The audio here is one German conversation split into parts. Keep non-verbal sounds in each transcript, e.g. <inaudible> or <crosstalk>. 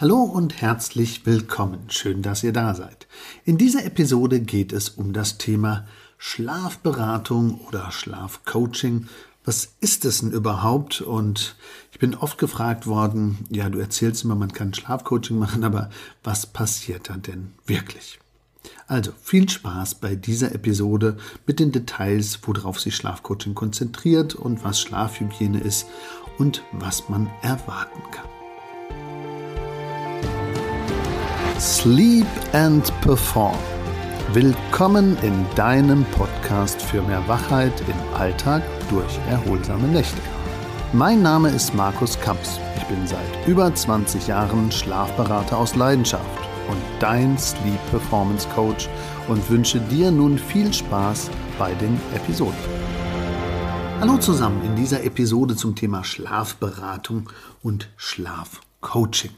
Hallo und herzlich willkommen. Schön, dass ihr da seid. In dieser Episode geht es um das Thema Schlafberatung oder Schlafcoaching. Was ist es denn überhaupt? Und ich bin oft gefragt worden, ja, du erzählst immer, man kann Schlafcoaching machen, aber was passiert da denn wirklich? Also viel Spaß bei dieser Episode mit den Details, worauf sich Schlafcoaching konzentriert und was Schlafhygiene ist und was man erwarten kann. Sleep and Perform. Willkommen in deinem Podcast für mehr Wachheit im Alltag durch erholsame Nächte. Mein Name ist Markus Kamps. Ich bin seit über 20 Jahren Schlafberater aus Leidenschaft und dein Sleep Performance Coach und wünsche dir nun viel Spaß bei den Episoden. Hallo zusammen in dieser Episode zum Thema Schlafberatung und Schlafcoaching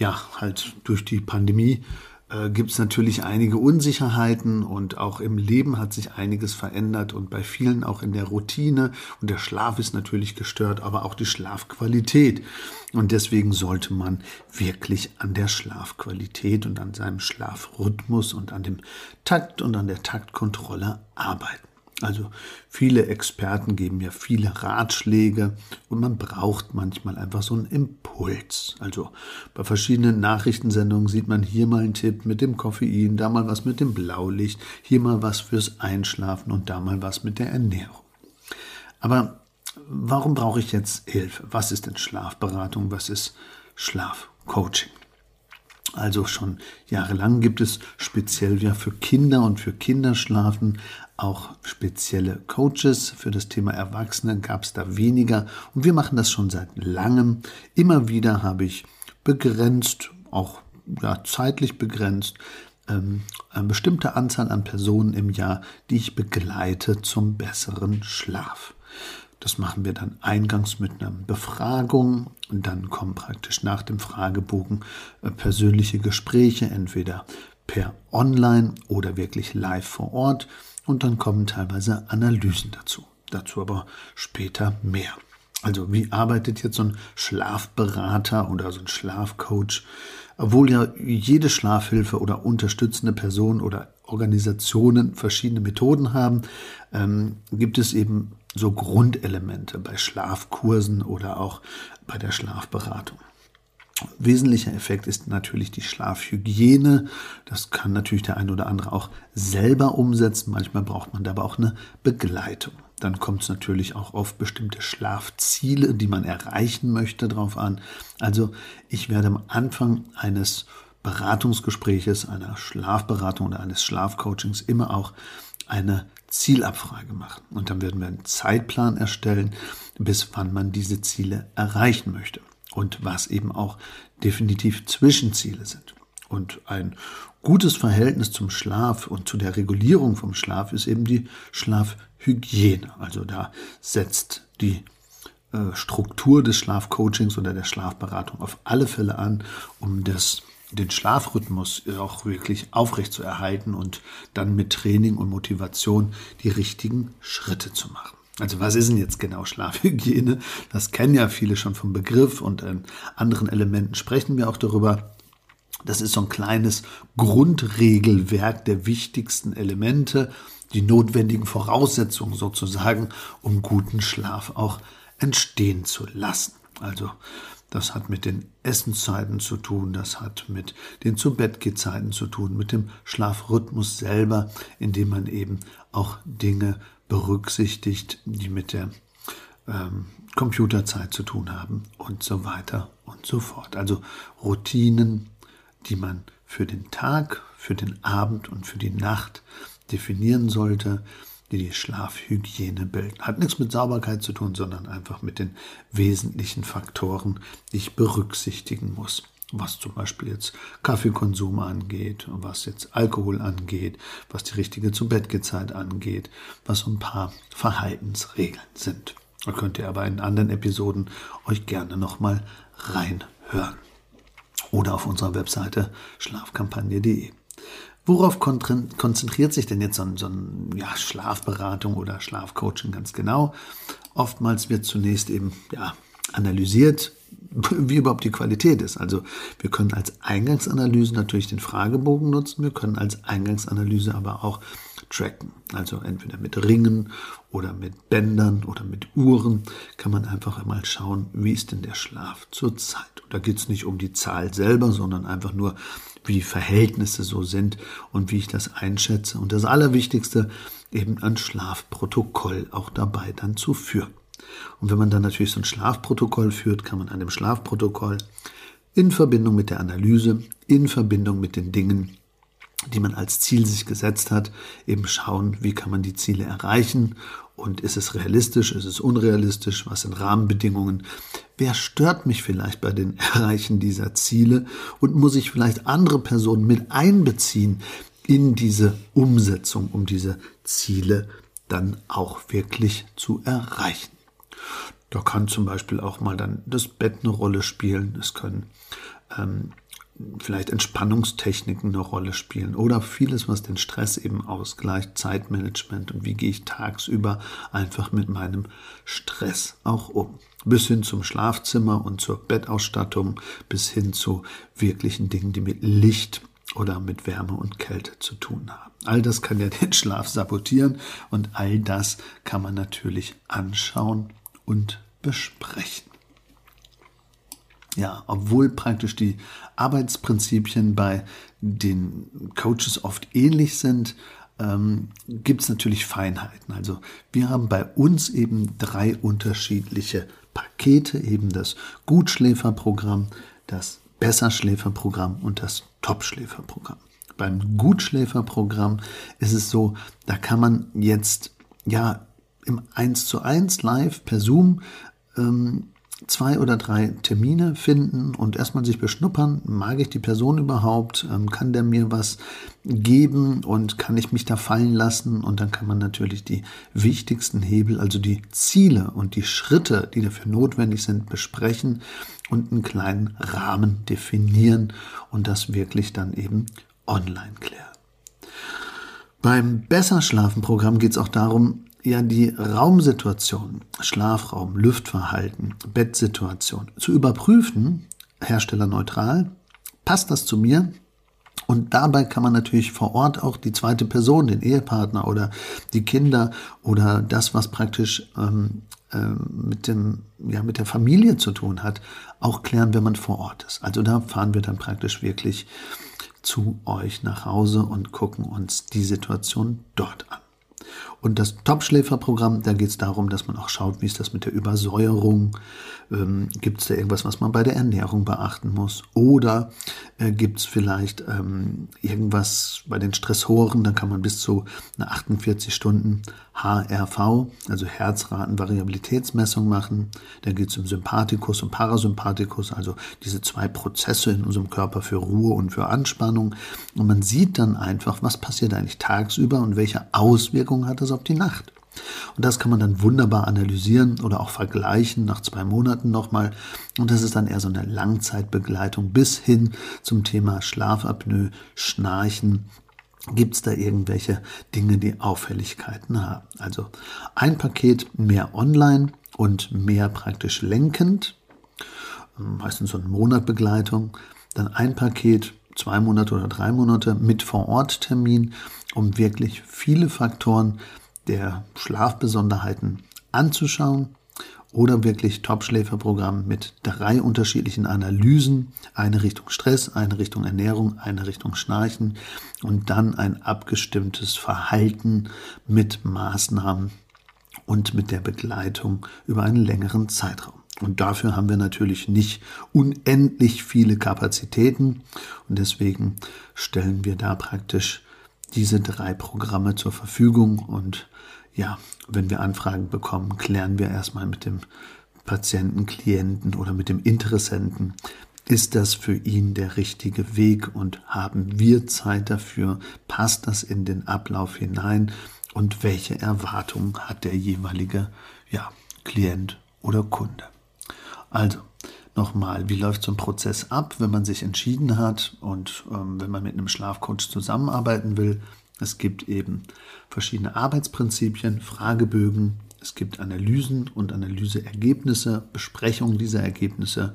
ja, halt durch die Pandemie äh, gibt es natürlich einige Unsicherheiten und auch im Leben hat sich einiges verändert und bei vielen auch in der Routine und der Schlaf ist natürlich gestört, aber auch die Schlafqualität. Und deswegen sollte man wirklich an der Schlafqualität und an seinem Schlafrhythmus und an dem Takt und an der Taktkontrolle arbeiten. Also viele Experten geben mir viele Ratschläge und man braucht manchmal einfach so einen Impuls. Also bei verschiedenen Nachrichtensendungen sieht man hier mal einen Tipp mit dem Koffein, da mal was mit dem Blaulicht, hier mal was fürs Einschlafen und da mal was mit der Ernährung. Aber warum brauche ich jetzt Hilfe? Was ist denn Schlafberatung? Was ist Schlafcoaching? Also schon jahrelang gibt es speziell ja für Kinder und für Kinderschlafen auch spezielle Coaches. Für das Thema Erwachsene gab es da weniger und wir machen das schon seit langem. Immer wieder habe ich begrenzt, auch ja, zeitlich begrenzt, ähm, eine bestimmte Anzahl an Personen im Jahr, die ich begleite zum besseren Schlaf. Das machen wir dann eingangs mit einer Befragung und dann kommen praktisch nach dem Fragebogen äh, persönliche Gespräche, entweder per Online oder wirklich live vor Ort und dann kommen teilweise Analysen dazu. Dazu aber später mehr. Also wie arbeitet jetzt so ein Schlafberater oder so ein Schlafcoach? Obwohl ja jede Schlafhilfe oder unterstützende Person oder Organisationen verschiedene Methoden haben, ähm, gibt es eben so Grundelemente bei Schlafkursen oder auch bei der Schlafberatung. Wesentlicher Effekt ist natürlich die Schlafhygiene. Das kann natürlich der ein oder andere auch selber umsetzen. Manchmal braucht man dabei auch eine Begleitung. Dann kommt es natürlich auch auf bestimmte Schlafziele, die man erreichen möchte, drauf an. Also ich werde am Anfang eines Beratungsgespräches, einer Schlafberatung oder eines Schlafcoachings immer auch eine Zielabfrage machen. Und dann werden wir einen Zeitplan erstellen, bis wann man diese Ziele erreichen möchte. Und was eben auch definitiv Zwischenziele sind. Und ein gutes Verhältnis zum Schlaf und zu der Regulierung vom Schlaf ist eben die Schlafhygiene. Also da setzt die äh, Struktur des Schlafcoachings oder der Schlafberatung auf alle Fälle an, um das den Schlafrhythmus auch wirklich aufrecht zu erhalten und dann mit Training und Motivation die richtigen Schritte zu machen. Also was ist denn jetzt genau Schlafhygiene? Das kennen ja viele schon vom Begriff und in anderen Elementen sprechen wir auch darüber. Das ist so ein kleines Grundregelwerk der wichtigsten Elemente, die notwendigen Voraussetzungen sozusagen, um guten Schlaf auch entstehen zu lassen. Also das hat mit den Essenszeiten zu tun, das hat mit den zu zu tun, mit dem Schlafrhythmus selber, indem man eben auch Dinge berücksichtigt, die mit der ähm, Computerzeit zu tun haben und so weiter und so fort. Also Routinen, die man für den Tag, für den Abend und für die Nacht definieren sollte, die die Schlafhygiene bilden. Hat nichts mit Sauberkeit zu tun, sondern einfach mit den wesentlichen Faktoren, die ich berücksichtigen muss. Was zum Beispiel jetzt Kaffeekonsum angeht, was jetzt Alkohol angeht, was die richtige zu Bettgezeit angeht, was so ein paar Verhaltensregeln sind. Da könnt ihr aber in anderen Episoden euch gerne nochmal reinhören. Oder auf unserer Webseite schlafkampagne.de. Worauf konzentriert sich denn jetzt so ein, so ein ja, Schlafberatung oder Schlafcoaching ganz genau? Oftmals wird zunächst eben ja, analysiert, <laughs> wie überhaupt die Qualität ist. Also wir können als Eingangsanalyse natürlich den Fragebogen nutzen, wir können als Eingangsanalyse aber auch tracken. Also entweder mit Ringen oder mit Bändern oder mit Uhren kann man einfach einmal schauen, wie ist denn der Schlaf zur Zeit. Und da geht es nicht um die Zahl selber, sondern einfach nur, wie Verhältnisse so sind und wie ich das einschätze. Und das Allerwichtigste, eben ein Schlafprotokoll auch dabei dann zu führen. Und wenn man dann natürlich so ein Schlafprotokoll führt, kann man an dem Schlafprotokoll in Verbindung mit der Analyse, in Verbindung mit den Dingen, die man als Ziel sich gesetzt hat, eben schauen, wie kann man die Ziele erreichen und ist es realistisch, ist es unrealistisch, was sind Rahmenbedingungen, wer stört mich vielleicht bei den <laughs> Erreichen dieser Ziele und muss ich vielleicht andere Personen mit einbeziehen in diese Umsetzung, um diese Ziele dann auch wirklich zu erreichen. Da kann zum Beispiel auch mal dann das Bett eine Rolle spielen. Es können ähm, vielleicht Entspannungstechniken eine Rolle spielen oder vieles, was den Stress eben ausgleicht, Zeitmanagement und wie gehe ich tagsüber einfach mit meinem Stress auch um. Bis hin zum Schlafzimmer und zur Bettausstattung, bis hin zu wirklichen Dingen, die mit Licht oder mit Wärme und Kälte zu tun haben. All das kann ja <laughs> den Schlaf sabotieren und all das kann man natürlich anschauen und besprechen. Ja, obwohl praktisch die Arbeitsprinzipien bei den Coaches oft ähnlich sind, ähm, gibt es natürlich Feinheiten. Also wir haben bei uns eben drei unterschiedliche Pakete, eben das Gutschläferprogramm, das Besserschläferprogramm und das Topschläferprogramm. Beim Gutschläferprogramm ist es so, da kann man jetzt ja im 1 zu 1 live per Zoom ähm, zwei oder drei Termine finden und erstmal sich beschnuppern, mag ich die Person überhaupt, ähm, kann der mir was geben? Und kann ich mich da fallen lassen? Und dann kann man natürlich die wichtigsten Hebel, also die Ziele und die Schritte, die dafür notwendig sind, besprechen und einen kleinen Rahmen definieren und das wirklich dann eben online klären. Beim Besser Schlafen Programm geht es auch darum, ja die Raumsituation, Schlafraum, Lüftverhalten, Bettsituation zu überprüfen, herstellerneutral, passt das zu mir? Und dabei kann man natürlich vor Ort auch die zweite Person, den Ehepartner oder die Kinder oder das, was praktisch ähm, äh, mit, dem, ja, mit der Familie zu tun hat, auch klären, wenn man vor Ort ist. Also da fahren wir dann praktisch wirklich zu euch nach Hause und gucken uns die Situation dort an. Und das Topschläferprogramm, da geht es darum, dass man auch schaut, wie ist das mit der Übersäuerung, ähm, gibt es da irgendwas, was man bei der Ernährung beachten muss? Oder äh, gibt es vielleicht ähm, irgendwas bei den Stressoren, dann kann man bis zu einer 48 Stunden HRV, also Herzratenvariabilitätsmessung machen. Da geht es um Sympathikus und Parasympathikus, also diese zwei Prozesse in unserem Körper für Ruhe und für Anspannung. Und man sieht dann einfach, was passiert eigentlich tagsüber und welche Auswirkungen hat das auf die Nacht. Und das kann man dann wunderbar analysieren oder auch vergleichen nach zwei Monaten nochmal. Und das ist dann eher so eine Langzeitbegleitung bis hin zum Thema Schlafapnoe, Schnarchen. Gibt es da irgendwelche Dinge, die Auffälligkeiten haben? Also ein Paket mehr online und mehr praktisch lenkend, meistens so eine Monatbegleitung. Dann ein Paket zwei Monate oder drei Monate mit Vor-Ort-Termin, um wirklich viele Faktoren der Schlafbesonderheiten anzuschauen oder wirklich Top-Schläferprogramm mit drei unterschiedlichen Analysen, eine Richtung Stress, eine Richtung Ernährung, eine Richtung Schnarchen und dann ein abgestimmtes Verhalten mit Maßnahmen und mit der Begleitung über einen längeren Zeitraum. Und dafür haben wir natürlich nicht unendlich viele Kapazitäten und deswegen stellen wir da praktisch diese drei Programme zur Verfügung und ja, wenn wir Anfragen bekommen, klären wir erstmal mit dem Patienten, Klienten oder mit dem Interessenten, ist das für ihn der richtige Weg und haben wir Zeit dafür? Passt das in den Ablauf hinein? Und welche Erwartungen hat der jeweilige ja, Klient oder Kunde? Also, nochmal, wie läuft so ein Prozess ab, wenn man sich entschieden hat und ähm, wenn man mit einem Schlafcoach zusammenarbeiten will? Es gibt eben verschiedene Arbeitsprinzipien, Fragebögen, Es gibt Analysen und Analyseergebnisse, Besprechungen dieser Ergebnisse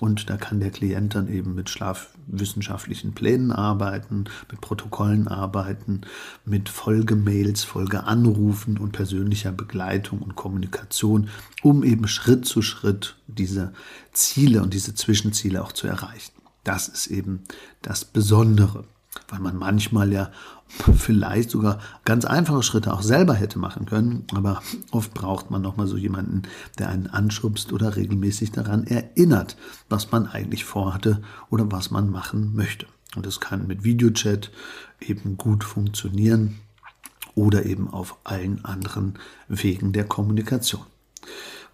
und da kann der Klient dann eben mit schlafwissenschaftlichen Plänen arbeiten, mit Protokollen arbeiten, mit Folgemails, Folgeanrufen und persönlicher Begleitung und Kommunikation, um eben Schritt zu Schritt diese Ziele und diese Zwischenziele auch zu erreichen. Das ist eben das Besondere weil man manchmal ja <laughs> vielleicht sogar ganz einfache Schritte auch selber hätte machen können, aber oft braucht man noch mal so jemanden, der einen anschubst oder regelmäßig daran erinnert, was man eigentlich vorhatte oder was man machen möchte. Und das kann mit Videochat eben gut funktionieren oder eben auf allen anderen Wegen der Kommunikation.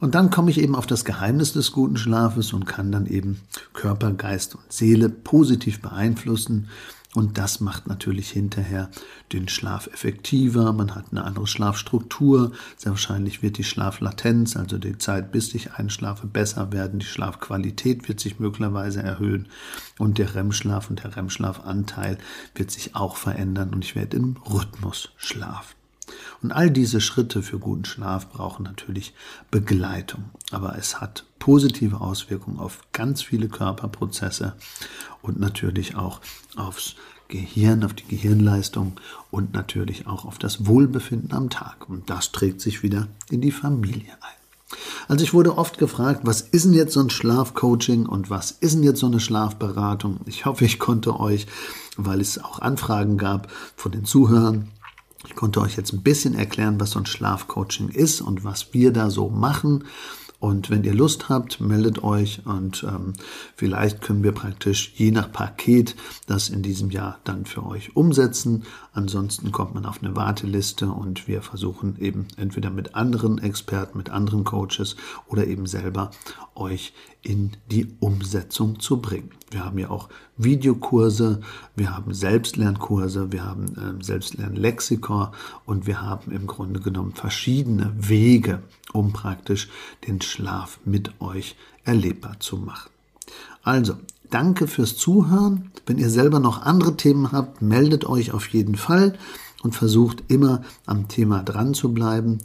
Und dann komme ich eben auf das Geheimnis des guten Schlafes und kann dann eben Körper, Geist und Seele positiv beeinflussen, und das macht natürlich hinterher den Schlaf effektiver. Man hat eine andere Schlafstruktur. Sehr wahrscheinlich wird die Schlaflatenz, also die Zeit, bis ich einschlafe, besser werden. Die Schlafqualität wird sich möglicherweise erhöhen. Und der REM-Schlaf und der REM-Schlafanteil wird sich auch verändern. Und ich werde im Rhythmus schlafen. Und all diese Schritte für guten Schlaf brauchen natürlich Begleitung. Aber es hat positive Auswirkungen auf ganz viele Körperprozesse und natürlich auch aufs Gehirn, auf die Gehirnleistung und natürlich auch auf das Wohlbefinden am Tag. Und das trägt sich wieder in die Familie ein. Also ich wurde oft gefragt, was ist denn jetzt so ein Schlafcoaching und was ist denn jetzt so eine Schlafberatung? Ich hoffe, ich konnte euch, weil es auch Anfragen gab von den Zuhörern, ich konnte euch jetzt ein bisschen erklären, was so ein Schlafcoaching ist und was wir da so machen. Und wenn ihr Lust habt, meldet euch und ähm, vielleicht können wir praktisch je nach Paket das in diesem Jahr dann für euch umsetzen. Ansonsten kommt man auf eine Warteliste und wir versuchen eben entweder mit anderen Experten, mit anderen Coaches oder eben selber euch in die Umsetzung zu bringen. Wir haben ja auch Videokurse, wir haben Selbstlernkurse, wir haben äh, Selbstlernlexikon und wir haben im Grunde genommen verschiedene Wege, um praktisch den Schlaf mit euch erlebbar zu machen. Also, danke fürs Zuhören. Wenn ihr selber noch andere Themen habt, meldet euch auf jeden Fall und versucht immer am Thema dran zu bleiben.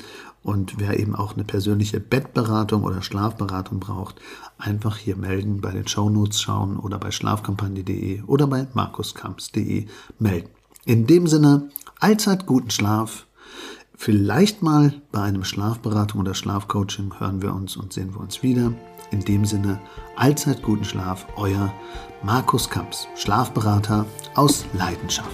Und wer eben auch eine persönliche Bettberatung oder Schlafberatung braucht, einfach hier melden, bei den Shownotes schauen oder bei schlafkampagne.de oder bei markuskamps.de melden. In dem Sinne, allzeit guten Schlaf. Vielleicht mal bei einem Schlafberatung oder Schlafcoaching hören wir uns und sehen wir uns wieder. In dem Sinne, allzeit guten Schlaf, euer Markus Kamps, Schlafberater aus Leidenschaft.